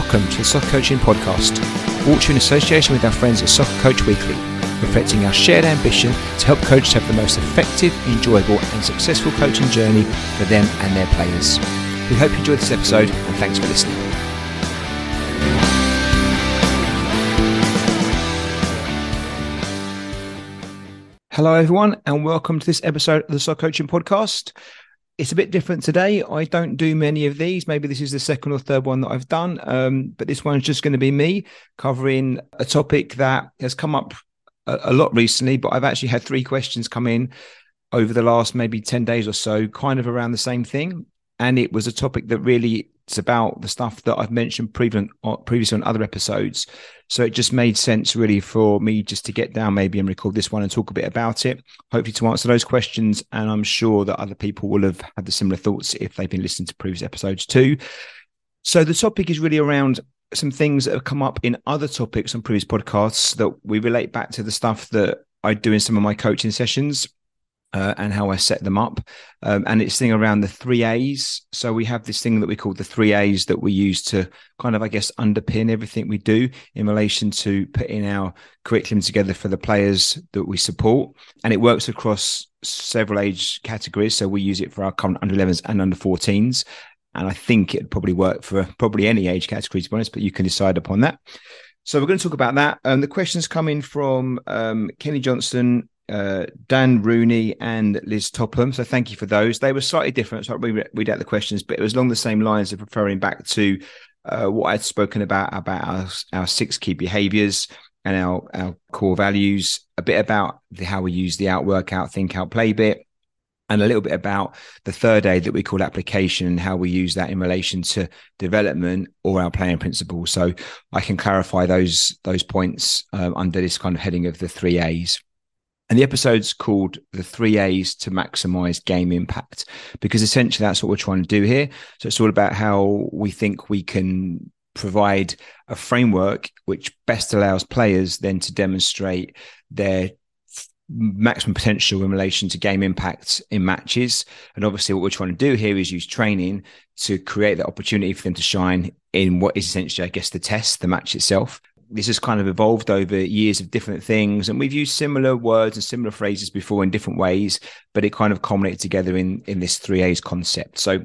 welcome to the Soccer Coaching Podcast, brought to you in association with our friends at Soccer Coach Weekly, reflecting our shared ambition to help coaches have the most effective, enjoyable, and successful coaching journey for them and their players. We hope you enjoyed this episode, and thanks for listening. Hello, everyone, and welcome to this episode of the Soccer Coaching Podcast it's a bit different today. I don't do many of these. Maybe this is the second or third one that I've done. Um, but this one's just going to be me covering a topic that has come up a, a, lot recently. But I've actually had three questions come in over the last maybe 10 days or so, kind of around the same thing. And it was a topic that really it's about the stuff that I've mentioned uh, previously on other episodes. So it just made sense really for me just to get down maybe and record this one and talk a bit about it, hopefully to answer those questions. And I'm sure that other people will have had the similar thoughts if they've been listening to previous episodes too. So the topic is really around some things that have come up in other topics on previous podcasts that we relate back to the stuff that I do in some of my coaching sessions uh, and how I set them up. Um, and it's thing around the three A's. So we have this thing that we call the three A's that we use to kind of, I guess, underpin everything we do in relation to putting our curriculum together for the players that we support. And it works across several age categories. So we use it for our current under 11s and under 14s. And I think it'd probably work for probably any age category, to be honest, but you can decide upon that. So we're going to talk about that. Um, the questions coming from um, Kenny Johnson, uh, Dan Rooney and Liz Topham. So thank you for those. They were slightly different. So I read, read out the questions, but it was along the same lines of referring back to uh, what I'd spoken about about our, our six key behaviors and our, our core values, a bit about the, how we use the outwork, out, think, out, play bit, and a little bit about the third A that we call application and how we use that in relation to development or our playing principles. So I can clarify those those points um, under this kind of heading of the three A's. And the episode's called The Three A's to Maximize Game Impact, because essentially that's what we're trying to do here. So it's all about how we think we can provide a framework which best allows players then to demonstrate their maximum potential in relation to game impact in matches. And obviously, what we're trying to do here is use training to create that opportunity for them to shine in what is essentially, I guess, the test, the match itself this has kind of evolved over years of different things and we've used similar words and similar phrases before in different ways but it kind of culminated together in in this three a's concept. So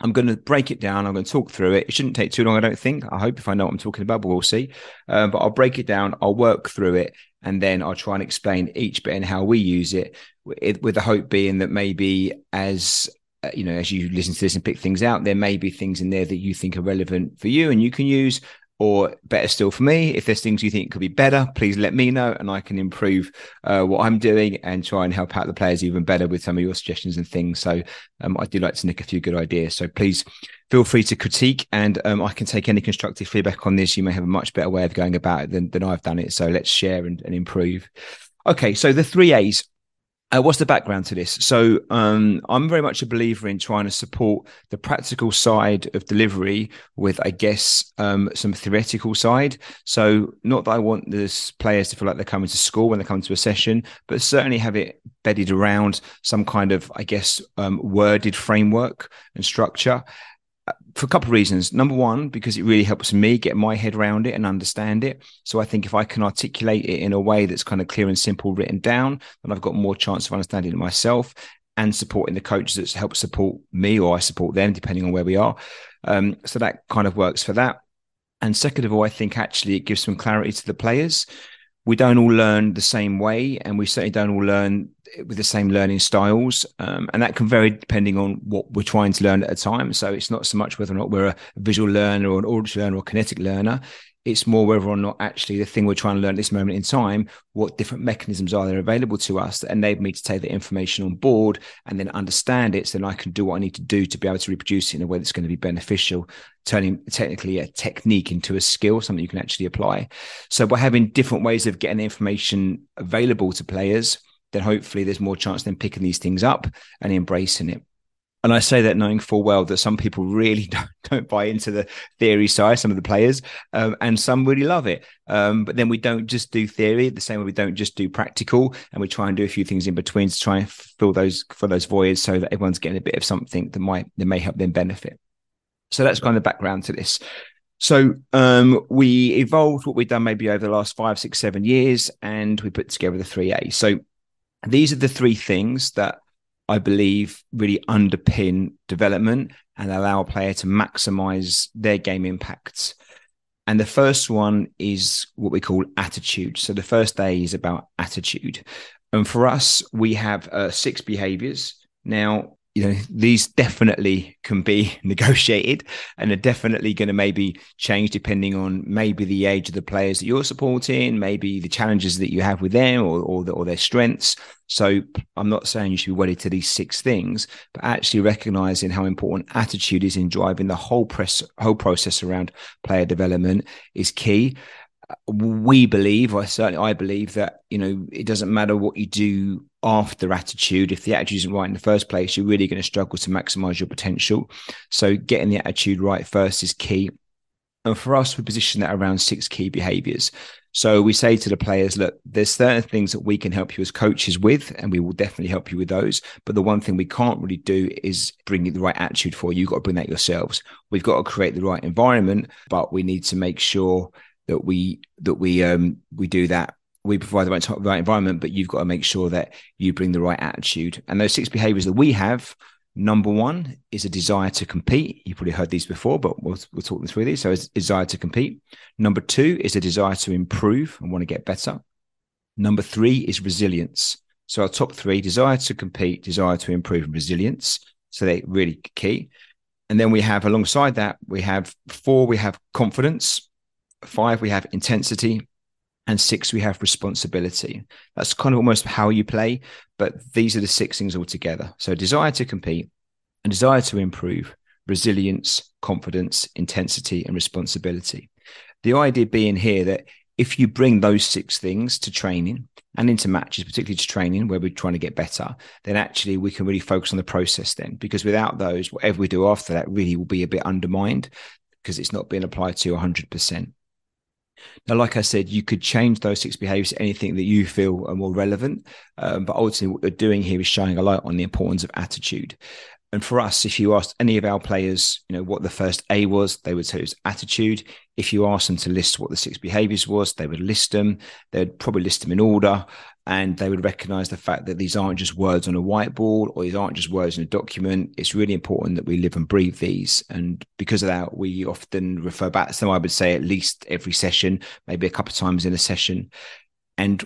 i'm going to break it down. I'm going to talk through it. It shouldn't take too long i don't think. I hope if i know what i'm talking about but we'll see. Um, but i'll break it down. I'll work through it and then i'll try and explain each bit and how we use it with, with the hope being that maybe as uh, you know, as you listen to this and pick things out, there may be things in there that you think are relevant for you and you can use. Or better still for me, if there's things you think could be better, please let me know and I can improve uh, what I'm doing and try and help out the players even better with some of your suggestions and things. So um, I do like to nick a few good ideas. So please feel free to critique and um, I can take any constructive feedback on this. You may have a much better way of going about it than, than I've done it. So let's share and, and improve. Okay, so the three A's. Uh, what's the background to this? So, um, I'm very much a believer in trying to support the practical side of delivery with, I guess, um, some theoretical side. So, not that I want the players to feel like they're coming to school when they come to a session, but certainly have it bedded around some kind of, I guess, um, worded framework and structure for a couple of reasons. Number one, because it really helps me get my head around it and understand it. So I think if I can articulate it in a way that's kind of clear and simple written down, then I've got more chance of understanding it myself and supporting the coaches that help support me or I support them, depending on where we are. Um, so that kind of works for that. And second of all, I think actually it gives some clarity to the players we don't all learn the same way, and we certainly don't all learn with the same learning styles. Um, and that can vary depending on what we're trying to learn at a time. So it's not so much whether or not we're a visual learner or an auditory learner or kinetic learner. It's more whether or not actually the thing we're trying to learn at this moment in time, what different mechanisms are there available to us that enable me to take the information on board and then understand it so then I can do what I need to do to be able to reproduce it in a way that's going to be beneficial, turning technically a technique into a skill, something you can actually apply. So by having different ways of getting information available to players, then hopefully there's more chance than picking these things up and embracing it and I say that knowing full well that some people really don't, don't buy into the theory side, some of the players, um, and some really love it. Um, but then we don't just do theory the same way we don't just do practical, and we try and do a few things in between to try and fill those fill those voids so that everyone's getting a bit of something that might that may help them benefit. So that's kind of background to this. So um, we evolved what we've done maybe over the last five, six, seven years, and we put together the three A. So these are the three things that I believe really underpin development and allow a player to maximize their game impacts. And the first one is what we call attitude. So the first A is about attitude. And for us, we have uh, six behaviors. Now, you know these definitely can be negotiated and are definitely going to maybe change depending on maybe the age of the players that you're supporting maybe the challenges that you have with them or or, the, or their strengths. So i'm not saying you should be wedded to these six things but actually recognizing how important attitude is in driving the whole press whole process around player development is key. Uh, we believe, or certainly I believe that you know it doesn't matter what you do after attitude. If the attitude isn't right in the first place, you're really going to struggle to maximize your potential. So getting the attitude right first is key. And for us, we position that around six key behaviors. So we say to the players, look, there's certain things that we can help you as coaches with, and we will definitely help you with those. But the one thing we can't really do is bring you the right attitude for you. You've got to bring that yourselves. We've got to create the right environment, but we need to make sure that we that we um we do that we provide the right, right environment but you've got to make sure that you bring the right attitude. And those six behaviors that we have number one is a desire to compete. You've probably heard these before but we'll, we'll talk them through these. So it's desire to compete. Number two is a desire to improve and want to get better. Number three is resilience. So our top three desire to compete desire to improve and resilience. So they're really key. And then we have alongside that we have four we have confidence. Five, we have intensity. And six, we have responsibility. That's kind of almost how you play, but these are the six things all together. So, desire to compete, a desire to improve, resilience, confidence, intensity, and responsibility. The idea being here that if you bring those six things to training and into matches, particularly to training where we're trying to get better, then actually we can really focus on the process then. Because without those, whatever we do after that really will be a bit undermined because it's not being applied to 100%. Now, like I said, you could change those six behaviors to anything that you feel are more relevant. Um, but ultimately, what we're doing here is shining a light on the importance of attitude. And for us, if you asked any of our players, you know, what the first A was, they would say it was attitude. If you asked them to list what the six behaviors was, they would list them. They'd probably list them in order and they would recognize the fact that these aren't just words on a whiteboard or these aren't just words in a document. It's really important that we live and breathe these. And because of that, we often refer back to them, I would say at least every session, maybe a couple of times in a session. And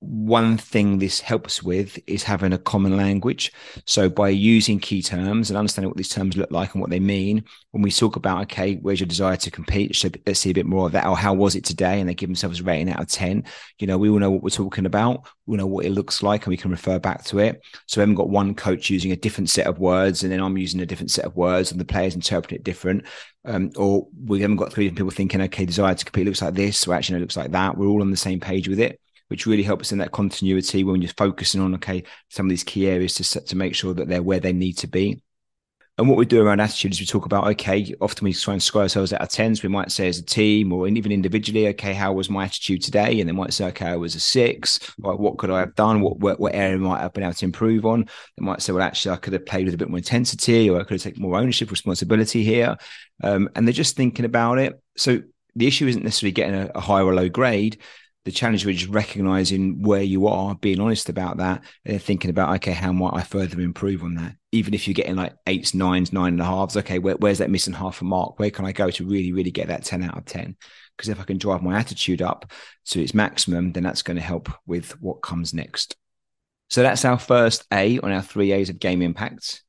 one thing this helps with is having a common language. So by using key terms and understanding what these terms look like and what they mean, when we talk about, okay, where's your desire to compete? So let's see a bit more of that. Or how was it today? And they give themselves a rating out of 10. You know, we all know what we're talking about. We know what it looks like and we can refer back to it. So we haven't got one coach using a different set of words and then I'm using a different set of words and the players interpret it different. Um, or we haven't got three different people thinking, okay, desire to compete looks like this, so actually it looks like that. We're all on the same page with it which really helps in that continuity when you're focusing on okay some of these key areas to set, to make sure that they're where they need to be. And what we do around attitude is we talk about, okay, often we try and score ourselves out of tens. We might say as a team or even individually, okay, how was my attitude today? And they might say, okay, I was a six. Like, what could I have done? What, what, what area might I have been able to improve on? They might say, well, actually, I could have played with a bit more intensity or I could have taken more ownership, responsibility here. Um, and they're just thinking about it. So the issue isn't necessarily getting a, a high or low grade the challenge is just recognizing where you are, being honest about that, and thinking about, okay, how might I further improve on that? Even if you're getting like eights, nines, nine and a halves, okay, where, where's that missing half a mark? Where can I go to really, really get that 10 out of 10? Because if I can drive my attitude up to its maximum, then that's going to help with what comes next. So that's our first A on our three A's of game impacts.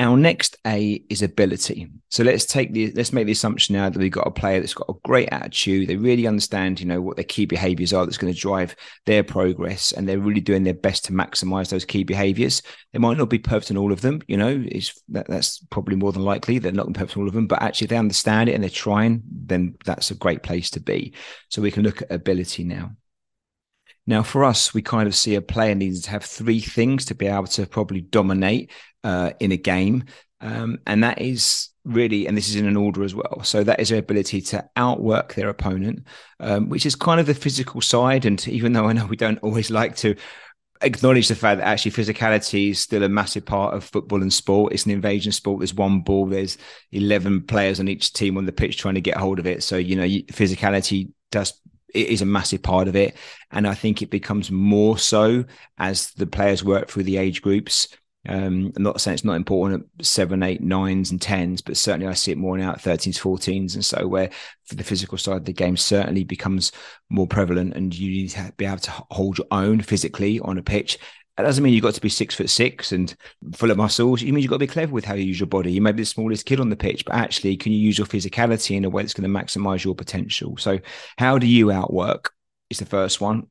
Our next A is ability. So let's take the let's make the assumption now that we've got a player that's got a great attitude. They really understand, you know, what their key behaviors are that's going to drive their progress, and they're really doing their best to maximize those key behaviors. They might not be perfect in all of them, you know, that, that's probably more than likely. They're not perfect in all of them, but actually if they understand it and they're trying, then that's a great place to be. So we can look at ability now. Now, for us, we kind of see a player needs to have three things to be able to probably dominate uh, in a game. Um, and that is really, and this is in an order as well. So that is their ability to outwork their opponent, um, which is kind of the physical side. And even though I know we don't always like to acknowledge the fact that actually physicality is still a massive part of football and sport. It's an invasion sport. There's one ball. There's eleven players on each team on the pitch trying to get hold of it. So you know, physicality does it is a massive part of it, and I think it becomes more so as the players work through the age groups. Um, I'm not saying it's not important at seven, eight, nines, and tens, but certainly I see it more now at 13s, 14s, and so where for the physical side of the game certainly becomes more prevalent, and you need to be able to hold your own physically on a pitch. That doesn't mean you've got to be six foot six and full of muscles. It means you've got to be clever with how you use your body. You may be the smallest kid on the pitch, but actually, can you use your physicality in a way that's going to maximize your potential? So, how do you outwork? Is the first one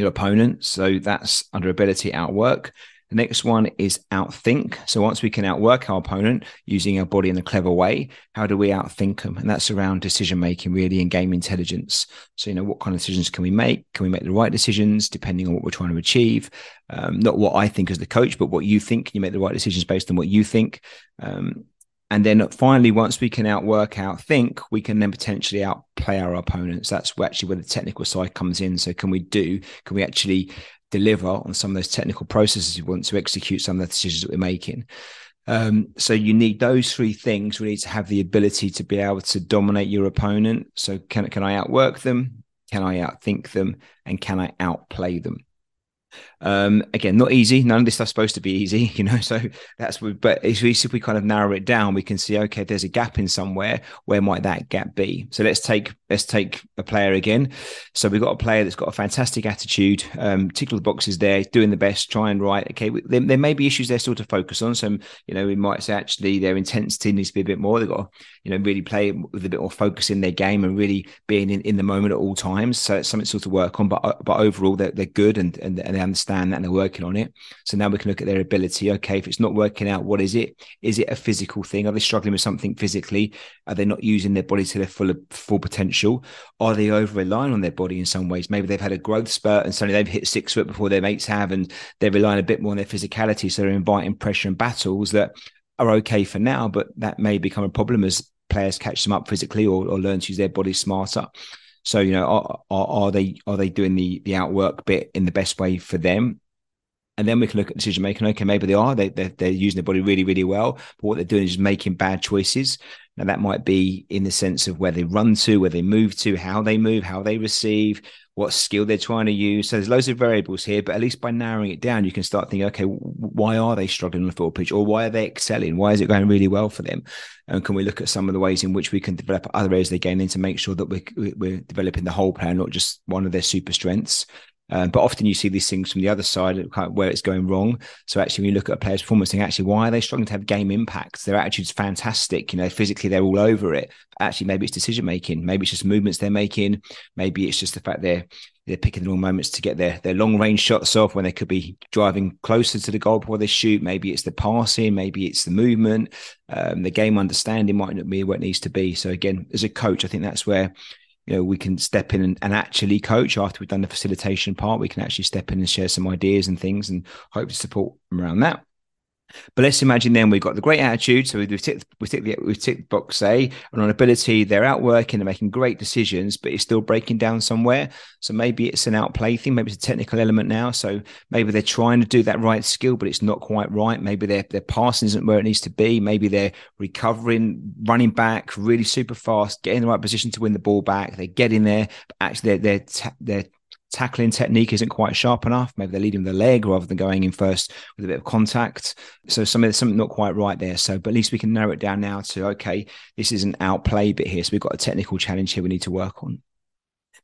your opponent. So that's under ability outwork. The next one is outthink. So once we can outwork our opponent using our body in a clever way, how do we outthink them? And that's around decision making, really, and game intelligence. So you know, what kind of decisions can we make? Can we make the right decisions depending on what we're trying to achieve? Um, not what I think as the coach, but what you think. Can you make the right decisions based on what you think? Um, and then finally, once we can outwork, outthink, we can then potentially outplay our opponents. That's actually where the technical side comes in. So, can we do? Can we actually deliver on some of those technical processes we want to execute some of the decisions that we're making. Um, so you need those three things really to have the ability to be able to dominate your opponent. So can can I outwork them? Can I outthink them? And can I outplay them? Um, again, not easy. None of this stuff's supposed to be easy, you know. So that's but at least if we kind of narrow it down, we can see okay, there's a gap in somewhere. Where might that gap be? So let's take let's take a player again. So we've got a player that's got a fantastic attitude, um, tick the boxes there, doing the best, trying right. Okay, there, there, may be issues they're still to focus on. So you know, we might say actually their intensity needs to be a bit more. They've got you know really play with a bit more focus in their game and really being in, in the moment at all times. So it's something sort of work on. But uh, but overall, they're, they're good and, and and they understand that and they're working on it. So now we can look at their ability. Okay, if it's not working out, what is it? Is it a physical thing? Are they struggling with something physically? Are they not using their body to their full full potential? Are they over relying on their body in some ways? Maybe they've had a growth spurt and suddenly they've hit six foot before their mates have, and they're relying a bit more on their physicality. So they're inviting pressure and battles that are okay for now, but that may become a problem as players catch them up physically or, or learn to use their body smarter. So you know, are, are, are, they are they doing the the outwork bit in the best way for them? And then we can look at decision making. Okay, maybe they are they they're, they're using their body really really well, but what they're doing is making bad choices. Now that might be in the sense of where they run to, where they move to, how they move, how they receive, what skill they're trying to use. So there's loads of variables here, but at least by narrowing it down, you can start thinking, okay, why are they struggling on the football pitch, or why are they excelling? Why is it going really well for them? And can we look at some of the ways in which we can develop other areas of the game then to make sure that we're, we're developing the whole player, not just one of their super strengths? Um, but often you see these things from the other side where it's going wrong. So actually, when you look at a player's performance, think actually, why are they struggling to have game impact? Their attitude's fantastic. You know, physically they're all over it. Actually, maybe it's decision making. Maybe it's just movements they're making. Maybe it's just the fact they're they're picking the wrong moments to get their their long range shots off when they could be driving closer to the goal before they shoot. Maybe it's the passing. Maybe it's the movement. Um, the game understanding might not be what it needs to be. So again, as a coach, I think that's where you know we can step in and, and, actually coach after we've done the facilitation part. We can actually step in and share some ideas and things and hope to support them around that but let's imagine then we've got the great attitude. So we've ticked, we've ticked, the, we've ticked box A, and on ability, they're outworking and making great decisions, but it's still breaking down somewhere. So maybe it's an outplay thing, maybe it's a technical element now. So maybe they're trying to do that right skill, but it's not quite right. Maybe their their passing isn't where it needs to be. Maybe they're recovering, running back really super fast, getting the right position to win the ball back. They're getting there, but actually they're they're, they're tackling technique isn't quite sharp enough. Maybe they're leading with the leg rather than going in first with a bit of contact. So some of something not quite right there. So, but at least we can narrow it down now to okay, this is an outplay bit here. So we've got a technical challenge here we need to work on.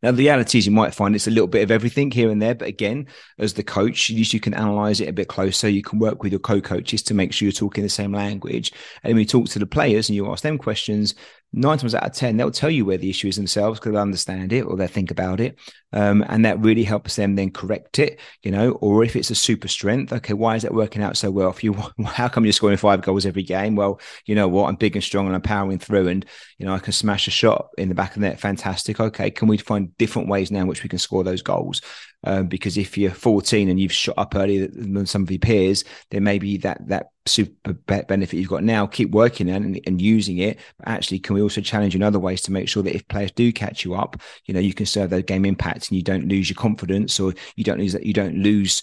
Now, the reality is you might find it's a little bit of everything here and there, but again, as the coach, you can analyze it a bit closer. You can work with your co-coaches to make sure you're talking the same language. And when you talk to the players and you ask them questions, nine times out of 10, they'll tell you where the issue is themselves because they understand it or they think about it. Um, and that really helps them then correct it, you know, or if it's a super strength, okay, why is that working out so well for you? How come you're scoring five goals every game? Well, you know what? I'm big and strong and I'm powering through and, you know, I can smash a shot in the back of the net. Fantastic. Okay. Can we find different ways now in which we can score those goals? Um, because if you're 14 and you've shot up earlier than some of your peers, then maybe that that super benefit you've got now, keep working and, and using it. But actually, can we also challenge in other ways to make sure that if players do catch you up, you know, you can serve their game impact and you don't lose your confidence or you don't lose that you don't lose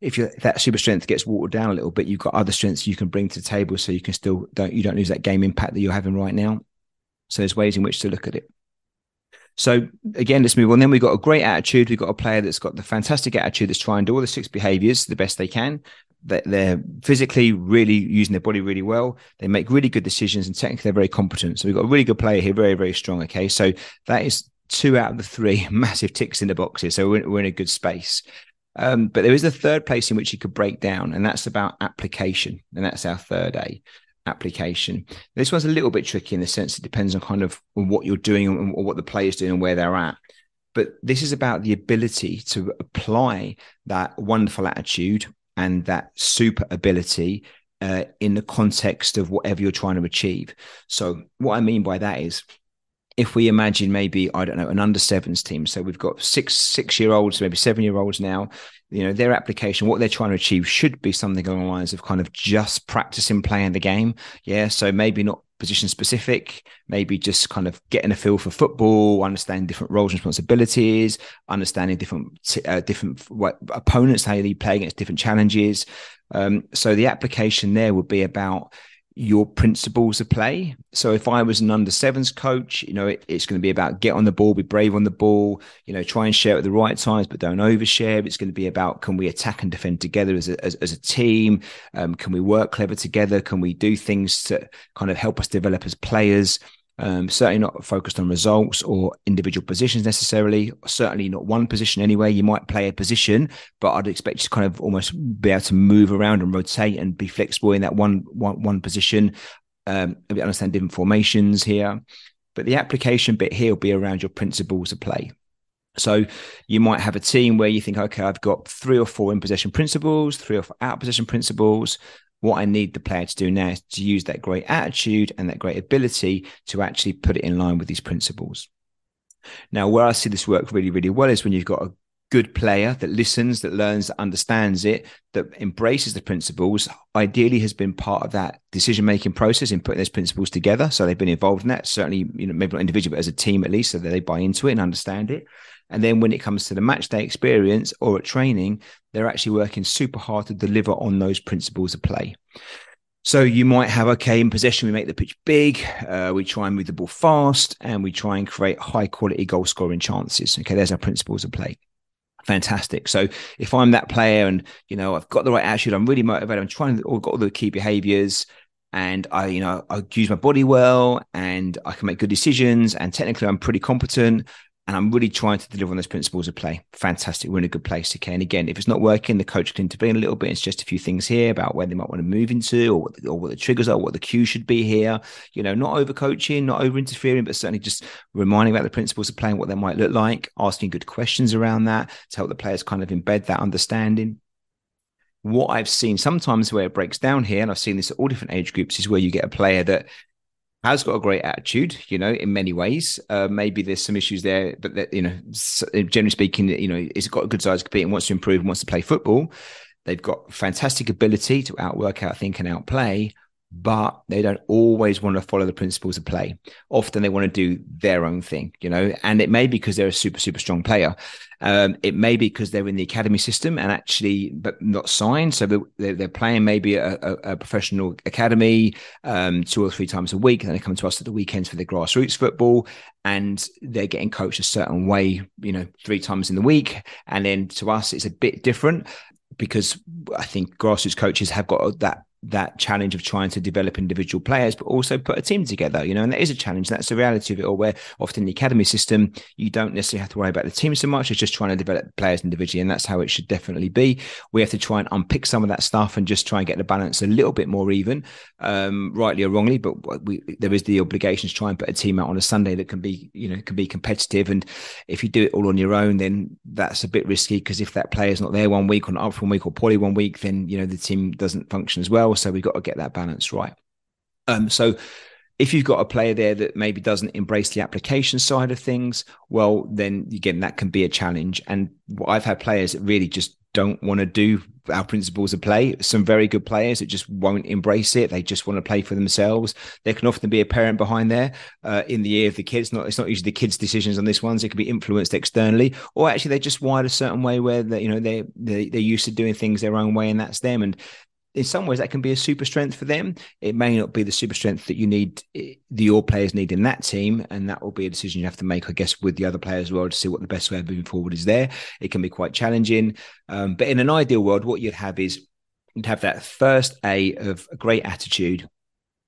if, if that super strength gets watered down a little bit, you've got other strengths you can bring to the table, so you can still don't you don't lose that game impact that you're having right now. So there's ways in which to look at it. So again, let's move on. Then we've got a great attitude. We've got a player that's got the fantastic attitude that's trying to do all the six behaviors the best they can. They're physically really using their body really well. They make really good decisions and technically they're very competent. So we've got a really good player here, very, very strong. Okay. So that is two out of the three massive ticks in the boxes. So we're, we're in a good space. Um, but there is a third place in which you could break down, and that's about application. And that's our third A application. This one's a little bit tricky in the sense it depends on kind of what you're doing or what the player's doing and where they're at. But this is about the ability to apply that wonderful attitude and that super ability uh, in the context of whatever you're trying to achieve. So, what I mean by that is, if we imagine maybe I don't know an under sevens team, so we've got six six year olds, maybe seven year olds now, you know their application what they're trying to achieve should be something along the lines of kind of just practicing playing the game. Yeah so maybe not position specific maybe just kind of getting a feel for football understanding different roles and responsibilities understanding different uh, different what, opponents how they play against different challenges. Um, so the application there would be about your principles of play. So if I was an under sevens coach, you know, it, it's going to be about get on the ball, be brave on the ball, you know, try and share at the right times, but don't overshare. It's going to be about can we attack and defend together as a, as, as a team? Um, can we work clever together? Can we do things to kind of help us develop as players? Um, certainly not focused on results or individual positions necessarily. Certainly not one position anyway. You might play a position, but I'd expect you to kind of almost be able to move around and rotate and be flexible in that one one, one position. Um, understand different formations here, but the application bit here will be around your principles of play. So you might have a team where you think, okay, I've got three or four in possession principles, three or four out possession principles. What I need the player to do now is to use that great attitude and that great ability to actually put it in line with these principles. Now, where I see this work really, really well is when you've got a good player that listens, that learns, that understands it, that embraces the principles, ideally has been part of that decision making process in putting those principles together. So they've been involved in that, certainly, you know, maybe not individually, but as a team at least, so that they buy into it and understand it. And then when it comes to the match day experience or at training, they're actually working super hard to deliver on those principles of play. So you might have, okay, in possession, we make the pitch big, uh, we try and move the ball fast, and we try and create high quality goal scoring chances. Okay, there's our principles of play. Fantastic. So if I'm that player and, you know, I've got the right attitude, I'm really motivated, I'm trying to, or got all the key behaviors, and I, you know, I use my body well and I can make good decisions and technically I'm pretty competent and I'm really trying to deliver on those principles of play. Fantastic. We're in a good place. Okay. And again, if it's not working, the coach can intervene a little bit. It's just a few things here about where they might want to move into or what the, or what the triggers are, what the cue should be here. You know, not over coaching, not over interfering, but certainly just reminding about the principles of playing, what they might look like, asking good questions around that to help the players kind of embed that understanding what I've seen sometimes where it breaks down here, and I've seen this at all different age groups, is where you get a player that has got a great attitude, you know, in many ways. Uh, maybe there's some issues there, but that, you know, generally speaking, you know, he's got a good size to compete and wants to improve and wants to play football. They've got fantastic ability to outwork, outthink, and outplay but they don't always want to follow the principles of play. Often they want to do their own thing, you know, and it may be because they're a super, super strong player. Um, it may be because they're in the academy system and actually, but not signed. So they're, they're playing maybe a, a, a professional academy um, two or three times a week. And they come to us at the weekends for the grassroots football and they're getting coached a certain way, you know, three times in the week. And then to us, it's a bit different because I think grassroots coaches have got that that challenge of trying to develop individual players, but also put a team together, you know, and that is a challenge. That's the reality of it all, where often the academy system, you don't necessarily have to worry about the team so much. It's just trying to develop players individually. And that's how it should definitely be. We have to try and unpick some of that stuff and just try and get the balance a little bit more even, um, rightly or wrongly. But we, there is the obligation to try and put a team out on a Sunday that can be, you know, can be competitive. And if you do it all on your own, then that's a bit risky because if that player is not there one week or not up one week or poorly one week, then, you know, the team doesn't function as well. So we've got to get that balance right. Um, so if you've got a player there that maybe doesn't embrace the application side of things, well, then again, that can be a challenge. And I've had players that really just don't want to do our principles of play. Some very good players that just won't embrace it. They just want to play for themselves. There can often be a parent behind there uh, in the ear of the kids. Not it's not usually the kids' decisions on this ones. It can be influenced externally, or actually they're just wired a certain way where they, you know they they they're used to doing things their own way, and that's them. And in some ways that can be a super strength for them. It may not be the super strength that you need, the your players need in that team, and that will be a decision you have to make, I guess, with the other players as well to see what the best way of moving forward is. There, it can be quite challenging, um, but in an ideal world, what you'd have is you'd have that first A of a great attitude,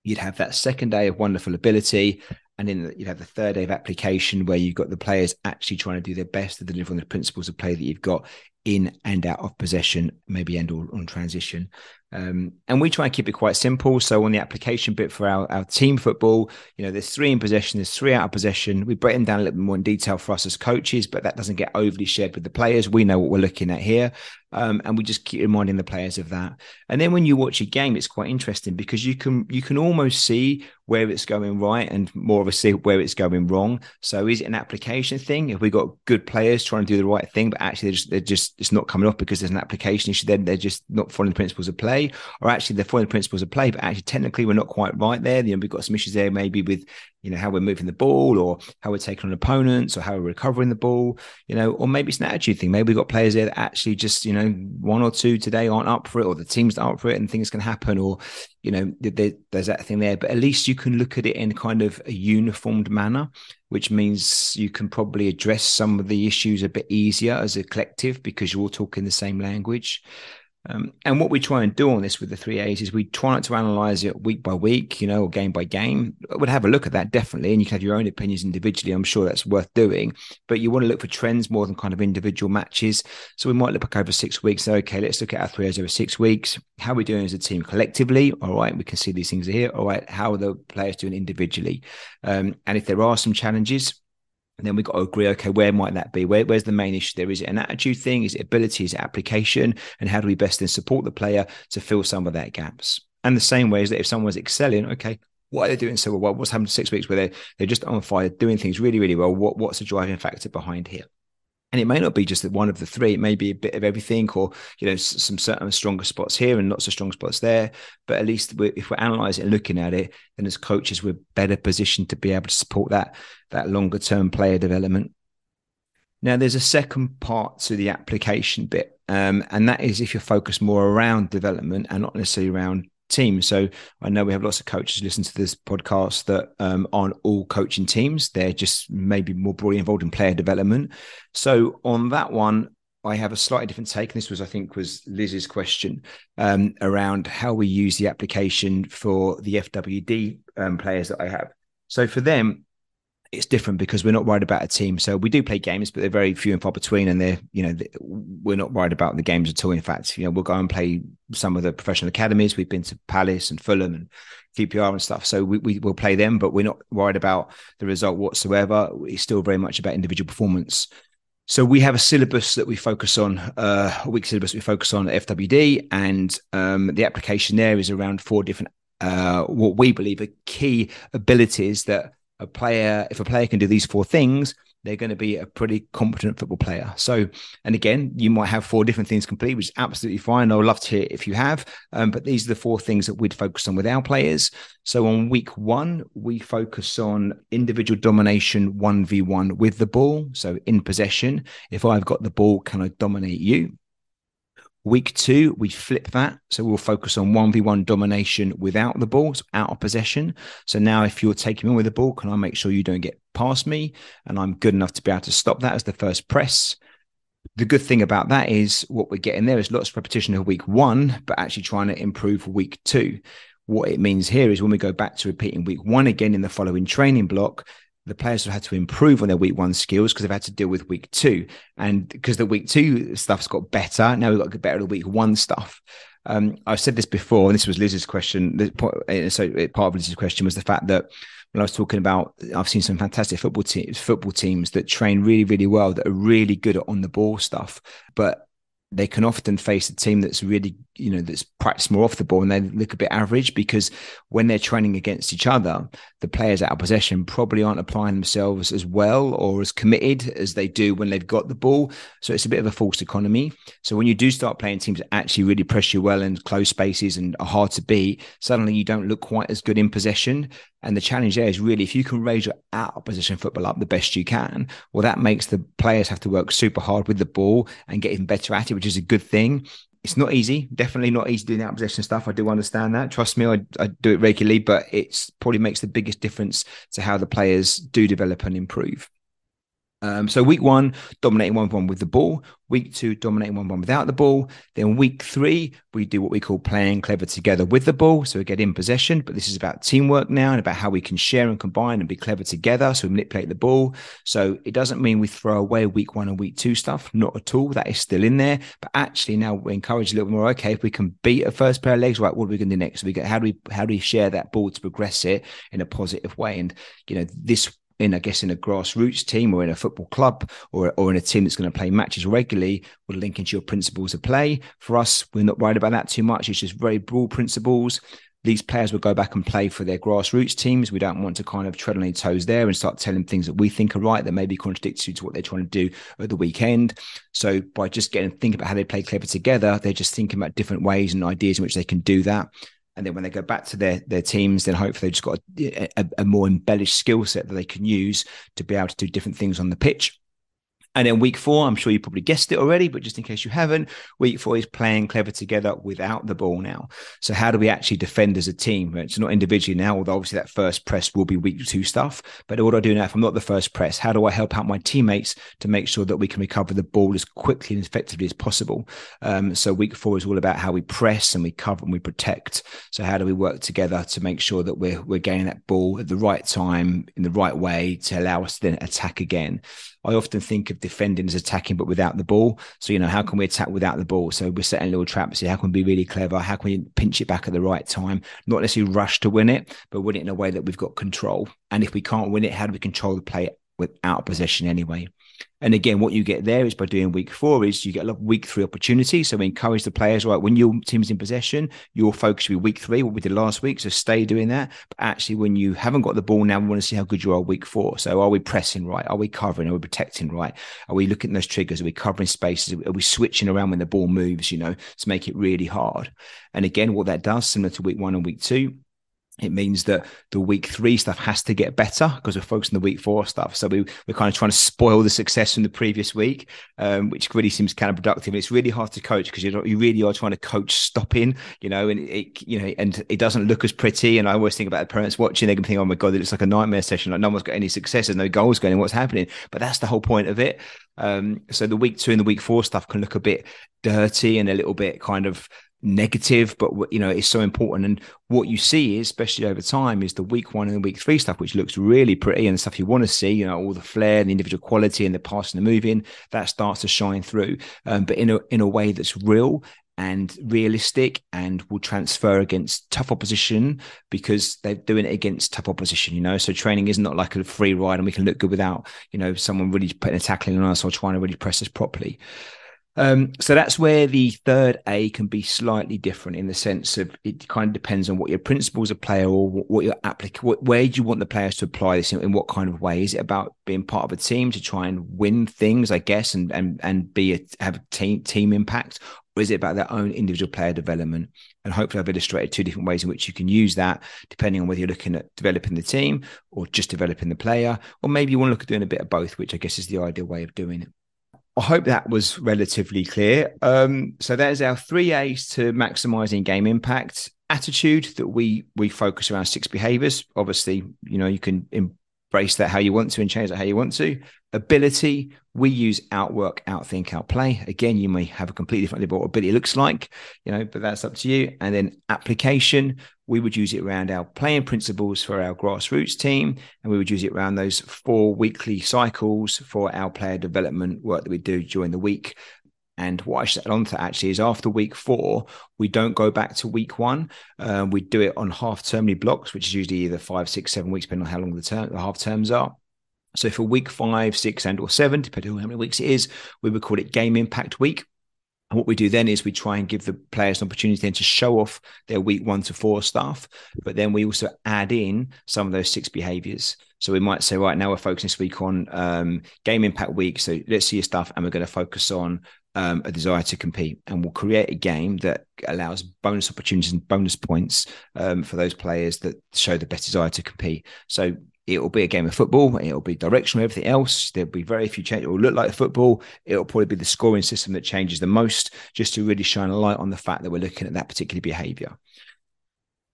you'd have that second A of wonderful ability, and then you'd have the third A of application where you've got the players actually trying to do their best to deliver on the principles of play that you've got in and out of possession, maybe end or on transition. Um, and we try and keep it quite simple. So on the application bit for our, our team football, you know, there's three in possession, there's three out of possession. We break them down a little bit more in detail for us as coaches, but that doesn't get overly shared with the players. We know what we're looking at here. Um, and we just keep reminding the players of that. And then when you watch a game, it's quite interesting because you can you can almost see where it's going right and more of a see where it's going wrong. So is it an application thing? If we got good players trying to do the right thing, but actually they're just, they're just it's not coming off because there's an application issue, then they're just not following the principles of play, or actually they're following the principles of play, but actually technically we're not quite right there. You know, we've got some issues there maybe with you know how we're moving the ball or how we're taking on opponents or how we're recovering the ball you know or maybe it's an attitude thing. Maybe we've got players there that actually just you know one or two today aren't up for it or the team's not up for it and things can happen or you know there, there's that thing there. But at least you can look at it in kind of a uniformed manner which means you can probably address some of the issues a bit easier as a collective because you're all talking the same language um, and what we try and do on this with the three A's is we try not to analyze it week by week, you know, or game by game. Would have a look at that definitely, and you can have your own opinions individually. I'm sure that's worth doing, but you want to look for trends more than kind of individual matches. So we might look back over six weeks. So, okay, let's look at our three A's over six weeks. How are we doing as a team collectively? All right, we can see these things here. All right, how are the players doing individually? Um, and if there are some challenges, and then we've got to agree, okay, where might that be? Where, where's the main issue there? Is it an attitude thing? Is it ability? Is it application? And how do we best then support the player to fill some of that gaps? And the same way is that if someone's excelling, okay, what are they doing so well? What's happened to six weeks where they, they're just on fire, doing things really, really well? What, what's the driving factor behind here? And it may not be just that one of the three it may be a bit of everything or you know some certain stronger spots here and lots of strong spots there. But at least we're, if we're analyzing and looking at it then as coaches we're better positioned to be able to support that that longer term player development. Now there's a second part to the application bit um, and that is if you're focused more around development and not necessarily around teams. So I know we have lots of coaches listen to this podcast that um, aren't all coaching teams. They're just maybe more broadly involved in player development. So on that one, I have a slightly different take. And this was, I think, was Liz's question um, around how we use the application for the FWD um, players that I have. So for them, it's different because we're not worried about a team. So we do play games, but they're very few and far between, and they're you know we're not worried about the games at all. In fact, you know we'll go and play some of the professional academies. We've been to Palace and Fulham and QPR and stuff, so we, we will play them, but we're not worried about the result whatsoever. It's still very much about individual performance. So we have a syllabus that we focus on, uh, a week syllabus we focus on at FWD, and um, the application there is around four different uh, what we believe are key abilities that a player, if a player can do these four things, they're going to be a pretty competent football player. So, and again, you might have four different things complete, which is absolutely fine. I would love to hear if you have. Um, but these are the four things that we'd focus on with our players. So on week one, we focus on individual domination 1v1 with the ball. So in possession, if I've got the ball, can I dominate you? Week two, we flip that. So we'll focus on 1v1 domination without the ball, so out of possession. So now, if you're taking me with the ball, can I make sure you don't get past me? And I'm good enough to be able to stop that as the first press. The good thing about that is what we're getting there is lots of repetition of week one, but actually trying to improve week two. What it means here is when we go back to repeating week one again in the following training block, the players have had to improve on their week one skills because they've had to deal with week two. And because the week two stuff's got better, now we've got to get better at the week one stuff. Um, I've said this before, and this was Liz's question. So part of Liz's question was the fact that when I was talking about, I've seen some fantastic football teams, football teams that train really, really well, that are really good at on the ball stuff, but they can often face a team that's really, you know, that's practiced more off the ball and they look a bit average because when they're training against each other, the players out of possession probably aren't applying themselves as well or as committed as they do when they've got the ball. So it's a bit of a false economy. So when you do start playing teams that actually really press you well in close spaces and are hard to beat, suddenly you don't look quite as good in possession. And the challenge there is really if you can raise your out of position football up the best you can, well, that makes the players have to work super hard with the ball and get even better at it, which is a good thing. It's not easy, definitely not easy doing out possession stuff. I do understand that. Trust me, I, I do it regularly, but it's probably makes the biggest difference to how the players do develop and improve. Um, so week one, dominating one one with the ball. Week two, dominating one one without the ball. Then week three, we do what we call playing clever together with the ball. So we get in possession, but this is about teamwork now and about how we can share and combine and be clever together. So we manipulate the ball. So it doesn't mean we throw away week one and week two stuff, not at all. That is still in there. But actually now we encourage a little more. Okay, if we can beat a first pair of legs, right? What are we going to do next? We get how do we how do we share that ball to progress it in a positive way? And you know this in, I guess, in a grassroots team or in a football club or, or in a team that's going to play matches regularly will link into your principles of play. For us, we're not worried about that too much. It's just very broad principles. These players will go back and play for their grassroots teams. We don't want to kind of tread on any toes there and start telling things that we think are right that may be contradictory to what they're trying to do at the weekend. So by just getting to think about how they play clever together, they're just thinking about different ways and ideas in which they can do that and then when they go back to their their teams, then hopefully they've just got a, a, a more embellished skill set that they can use to be able to do different things on the pitch. And then week four, I'm sure you probably guessed it already, but just in case you haven't, week four is playing clever together without the ball now. So how do we actually defend as a team? It's not individually now, although obviously that first press will be week two stuff. But what do I do now if I'm not the first press? How do I help out my teammates to make sure that we can recover the ball as quickly and effectively as possible? Um, so week four is all about how we press and we cover and we protect. So how do we work together to make sure that we're we're gaining that ball at the right time in the right way to allow us to then attack again? I often think of defending as attacking, but without the ball. So, you know, how can we attack without the ball? So we're setting little traps here. How can we be really clever? How can we pinch it back at the right time? Not necessarily rush to win it, but win it in a way that we've got control. And if we can't win it, how do we control the play without possession anyway? And again, what you get there is by doing week four is you get a lot of week three opportunity. So we encourage the players, right, when your team's in possession, your focus should be week three, what we did last week. So stay doing that. But actually, when you haven't got the ball now, we want to see how good you are week four. So are we pressing right? Are we covering? Are we protecting right? Are we looking at those triggers? Are we covering spaces? Are we switching around when the ball moves, you know, to make it really hard? And again, what that does, similar to week one and week two, it means that the week three stuff has to get better because we're focusing the week four stuff. So we, we're kind of trying to spoil the success from the previous week, um, which really seems kind of counterproductive. It's really hard to coach because you you really are trying to coach stopping, you know, and it, you know, and it doesn't look as pretty. And I always think about the parents watching, they can think, oh my God, it looks like a nightmare session. Like no one's got any successes, no goals going, what's happening? But that's the whole point of it. Um, so the week two and the week four stuff can look a bit dirty and a little bit kind of negative, but you know, it's so important. And what you see especially over time, is the week one and the week three stuff, which looks really pretty and the stuff you want to see, you know, all the flair and the individual quality and the passing the moving, that starts to shine through. Um, but in a in a way that's real and realistic and will transfer against tough opposition because they're doing it against tough opposition, you know. So training is not like a free ride and we can look good without, you know, someone really putting a tackling on us or trying to really press us properly. Um, so that's where the third A can be slightly different in the sense of it kind of depends on what your principles of player or what, your applic what, where do you want the players to apply this in, in, what kind of way? Is it about being part of a team to try and win things, I guess, and and and be a, have a team team impact, or is it about their own individual player development? And hopefully, I've illustrated two different ways in which you can use that, depending on whether you're looking at developing the team or just developing the player, or maybe you want to look at doing a bit of both, which I guess is the ideal way of doing it. I hope that was relatively clear. Um, so there's our three A's to maximizing game impact. Attitude that we we focus around six behaviors. Obviously, you know you can embrace that how you want to and change that how you want to. Ability, we use outwork, outthink, outplay. Again, you may have a completely different idea what ability looks like, you know, but that's up to you. And then application, we would use it around our playing principles for our grassroots team, and we would use it around those four weekly cycles for our player development work that we do during the week. And what I set on to actually is after week four, we don't go back to week one. Uh, we do it on half termly blocks, which is usually either five, six, seven weeks, depending on how long the term, the half terms are. So for week five, six, and or seven, depending on how many weeks it is, we would call it game impact week. And what we do then is we try and give the players an opportunity then to show off their week one to four stuff, but then we also add in some of those six behaviors. So we might say, right now we're focusing this week on um, game impact week. So let's see your stuff, and we're going to focus on um, a desire to compete, and we'll create a game that allows bonus opportunities and bonus points um, for those players that show the best desire to compete. So it'll be a game of football. It'll be directional. Everything else, there'll be very few changes. It will look like football. It'll probably be the scoring system that changes the most, just to really shine a light on the fact that we're looking at that particular behavior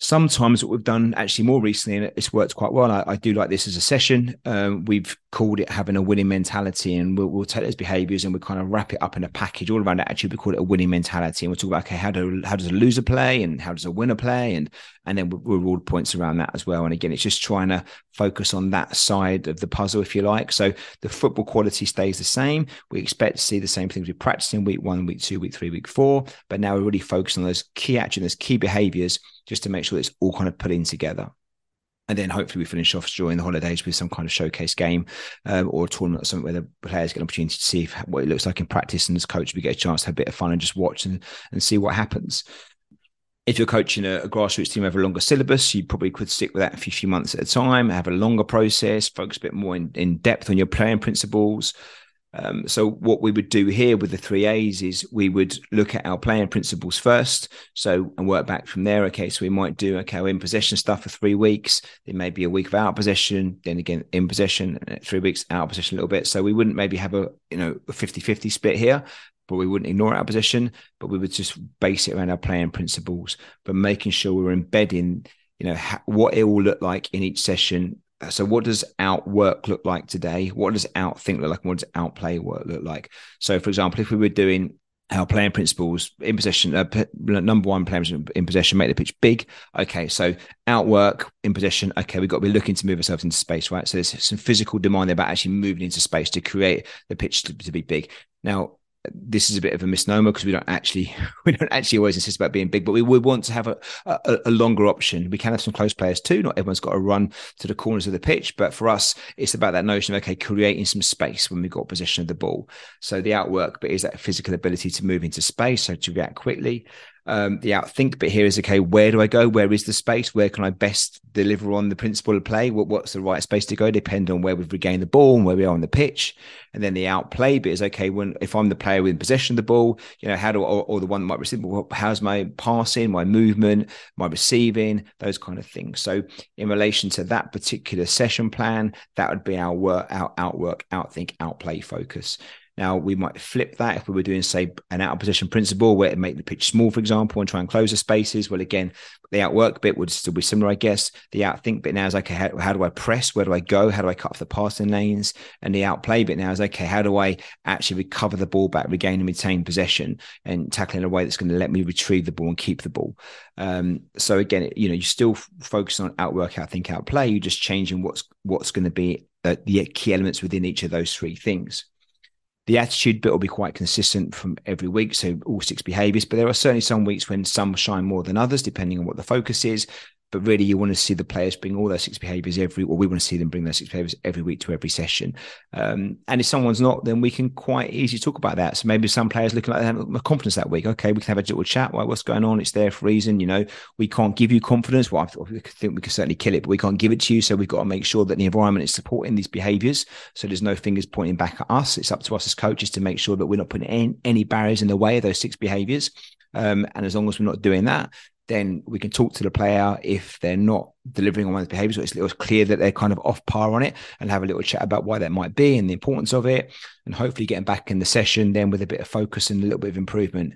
sometimes what we've done actually more recently and it's worked quite well I, I do like this as a session um, we've called it having a winning mentality and we'll, we'll, take those behaviors and we kind of wrap it up in a package all around that actually we call it a winning mentality and we'll talk about okay how do how does a loser play and how does a winner play and and then we'll, reward points around that as well. And again it's just trying to focus on that side of the puzzle if you like. So the football quality stays the same. We expect to see the same things we practice in week one week two week three week four but now we're really focusing on those key actions those key behaviors just to make sure it's all kind of put in together. And then hopefully we finish off during the holidays with some kind of showcase game um, or a tournament or something where the players get an opportunity to see if, what it looks like in practice. And as coach, we get a chance to have a bit of fun and just watch and, and see what happens. If you're coaching a, grassroots team over a longer syllabus, you probably could stick with that a few months at a time, have a longer process, focus a bit more in, in depth on your playing principles, um, so what we would do here with the three A's is we would look at our playing principles first, so and work back from there. Okay, so we might do okay in possession stuff for three weeks. There may be a week of out possession, then again in possession, three weeks out possession a little bit. So we wouldn't maybe have a you know a 50-50 split here, but we wouldn't ignore our position, but we would just base it around our playing principles, but making sure we're embedding you know what it will look like in each session so what does outwork look like today? What does outthink look like? what does outplay work look like? So, for example, if we were doing our playing principles in possession, uh, number one players in possession, make the pitch big. Okay, so outwork in possession. Okay, we've got to be looking to move ourselves into space, right? So there's some physical demand there about actually moving into space to create the pitch to, to be big. Now, this is a bit of a misnomer because we don't actually we don't actually always insist about being big, but we would want to have a, a, a, longer option. We can have some close players too. Not everyone's got to run to the corners of the pitch, but for us, it's about that notion of okay, creating some space when we've got possession of the ball. So the outwork, but is that physical ability to move into space, so to react quickly, um, the outthink bit here is okay, where do I go? Where is the space? Where can I best deliver on the principle of play? What, what's the right space to go? Depend on where we've regained the ball and where we are on the pitch. And then the outplay bit is okay, when if I'm the player with possession of the ball, you know, how do or, or the one that might receive, how's my passing, my movement, my receiving, those kind of things. So in relation to that particular session plan, that would be our work, our outwork, outthink, outplay focus. Now we might flip that if we were doing, say, an out of possession principle where it make the pitch small, for example, and try and close the spaces. Well, again, the outwork bit would still be similar, I guess. The outthink bit now is okay, how, how do I press? Where do I go? How do I cut off the passing lanes? And the outplay bit now is okay, how do I actually recover the ball back, regain and retain possession, and tackle in a way that's going to let me retrieve the ball and keep the ball. Um, so again, you know, you still focus on outwork, outthink, outplay. You're just changing what's what's going to be uh, the key elements within each of those three things. The attitude bit will be quite consistent from every week, so all six behaviors. But there are certainly some weeks when some shine more than others, depending on what the focus is but really you want to see the players bring all those six behaviors every or we want to see them bring those six behaviors every week to every session. Um, and if someone's not then we can quite easily talk about that. So maybe some players looking like they have confidence that week. Okay we can have a little chat. Well, what's going on? It's there for reason you know. We can't give you confidence. Well i think we can certainly kill it but we can't give it to you. So we've got to make sure that the environment is supporting these behaviors so there's no fingers pointing back at us. It's up to us as coaches to make sure that we're not putting any, any barriers in the way of those six behaviors um, and as long as we're not doing that, then we can talk to the player if they're not delivering on one of the behaviors, or it's, it's clear that they're kind of off par on it, and have a little chat about why that might be and the importance of it, and hopefully getting back in the session then with a bit of focus and a little bit of improvement.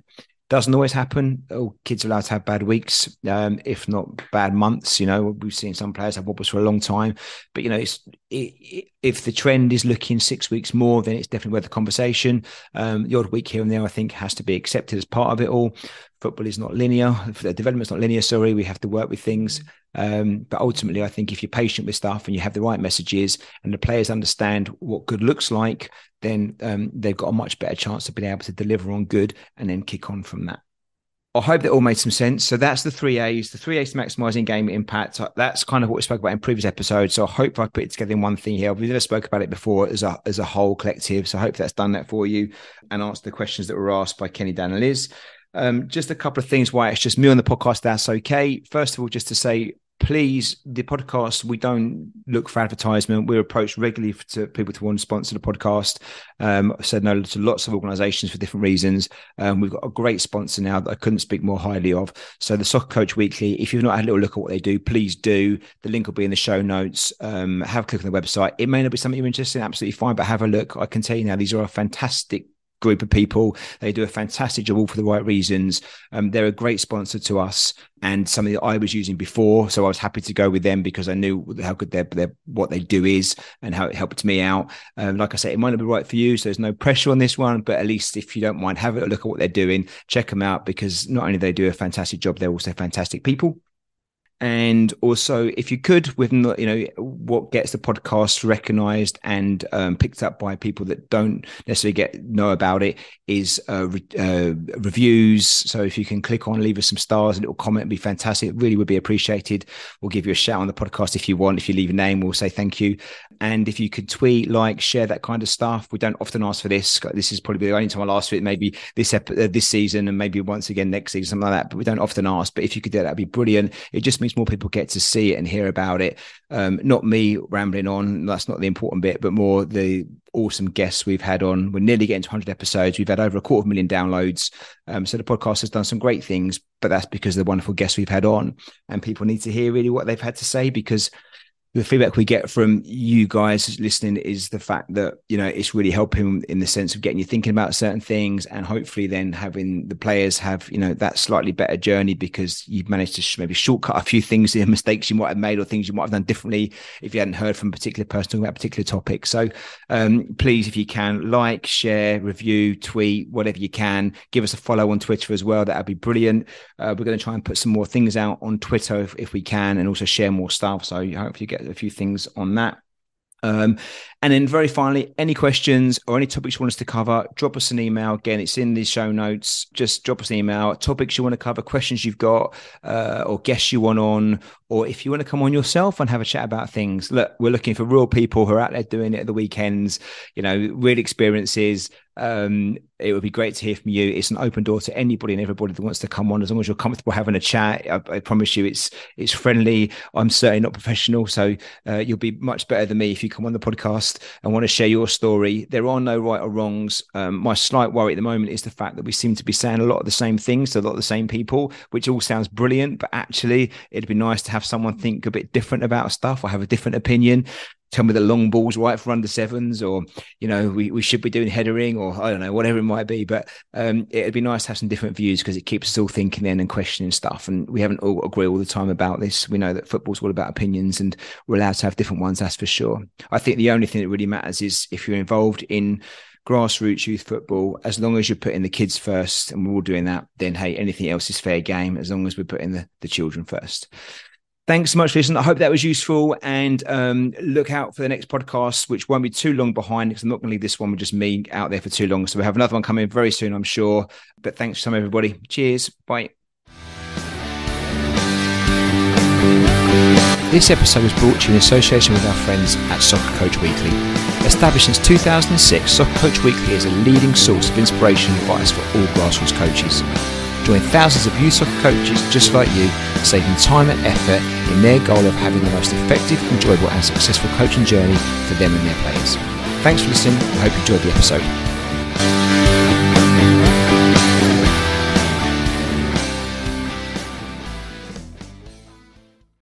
Doesn't always happen. Oh, kids are allowed to have bad weeks, um, if not bad months. You know, we've seen some players have wobbles for a long time, but you know, it's it, it, if the trend is looking six weeks more, then it's definitely worth the conversation. Um, the odd week here and there, I think, has to be accepted as part of it all. Football is not linear. The development's not linear. Sorry, we have to work with things. Um, but ultimately, I think if you're patient with stuff and you have the right messages and the players understand what good looks like, then um, they've got a much better chance of being able to deliver on good and then kick on from that. I hope that all made some sense. So that's the three A's. The three A's to maximizing game impact. That's kind of what we spoke about in previous episodes. So I hope I put it together in one thing here. We've never spoke about it before as a as a whole collective. So I hope that's done that for you and answered the questions that were asked by Kenny, Dan, and Liz. Um, just a couple of things why it's just me on the podcast. That's okay. First of all, just to say please the podcast we don't look for advertisement. We're approached regularly to people to want to sponsor the podcast. Um i said no to lots of organizations for different reasons. Um, we've got a great sponsor now that i couldn't speak more highly of. So the soccer coach weekly if you've not had a little look at what they do please do. The link will be in the show notes. Um have a click on the website. It may not be something you're interested in absolutely fine but have a look. I can tell you now these are a fantastic group of people. They do a fantastic job all for the right reasons. Um, they're a great sponsor to us and something that I was using before. So I was happy to go with them because I knew how good their, their what they do is and how it helped me out. Um, like I said, it might not be right for you. So there's no pressure on this one, but at least if you don't mind, have a look at what they're doing, check them out because not only they do a fantastic job, they're also fantastic people and also if you could with you know what gets the podcast recognized and um, picked up by people that don't necessarily get know about it is uh, re- uh, reviews. So if you can click on leave us some stars a little comment would be fantastic. It really would be appreciated. We'll give you a shout on the podcast if you want. If you leave a name we'll say thank you. And if you could tweet like share that kind of stuff. We don't often ask for this. This is probably the only time i'll ask for it. Maybe this ep- uh, this season and maybe once again next season something like that. But we don't often ask. But if you could do that that'd be brilliant. It just means means more people get to see it and hear about it. Um, not me rambling on. That's not the important bit, but more the awesome guests we've had on. We're nearly getting to 100 episodes. We've had over a quarter of a million downloads. Um, so the podcast has done some great things, but that's because of the wonderful guests we've had on. And people need to hear really what they've had to say because the feedback we get from you guys listening is the fact that you know it's really helping in the sense of getting you thinking about certain things and hopefully then having the players have you know that slightly better journey because you've managed to maybe shortcut a few things the mistakes you might have made or things you might have done differently if you hadn't heard from a particular person talking about a particular topic. So um, please if you can like share review tweet whatever you can. Give us a follow on twitter as well. That'd be brilliant. Uh, we're going to try and put some more things out on twitter if, if we can and also share more stuff. So hopefully you get a few things on that. Um, and then, very finally, any questions or any topics you want us to cover, drop us an email. Again, it's in the show notes. Just drop us an email. Topics you want to cover, questions you've got, uh, or guests you want on, or if you want to come on yourself and have a chat about things. Look, we're looking for real people who are out there doing it at the weekends. You know, real experiences. Um, it would be great to hear from you. It's an open door to anybody and everybody that wants to come on, as long as you're comfortable having a chat. I, I promise you, it's it's friendly. I'm certainly not professional, so uh, you'll be much better than me if you come on the podcast and want to share your story. There are no right or wrongs. Um, my slight worry at the moment is the fact that we seem to be saying a lot of the same things to a lot of the same people, which all sounds brilliant, but actually, it'd be nice to have someone think a bit different about stuff or have a different opinion tell me the long ball's right for under sevens, or you know, we, we should be doing headering, or I don't know, whatever it might be. But um, it'd be nice to have some different views because it keeps us all thinking then and questioning stuff. And we haven't all agree all the time about this. We know that football's all about opinions, and we're allowed to have different ones. That's for sure. I think the only thing that really matters is if you're involved in grassroots youth football, as long as you're putting the kids first, and we're all doing that, then hey, anything else is fair game as long as we're putting the, the children first. Thanks so much for listening. I hope that was useful. And um, look out for the next podcast, which won't be too long behind because I'm not going to leave this one with just me out there for too long. So we have another one coming very soon, I'm sure. But thanks so much, everybody. Cheers. Bye. This episode was brought to you in association with our friends at Soccer Coach Weekly. Established since 2006, Soccer Coach Weekly is a leading source of inspiration and advice for all grassroots coaches. Join thousands of youth soccer coaches just like you, saving time and effort in their goal of having the most effective, enjoyable, and successful coaching journey for them and their players. Thanks for listening. I hope you enjoyed the episode.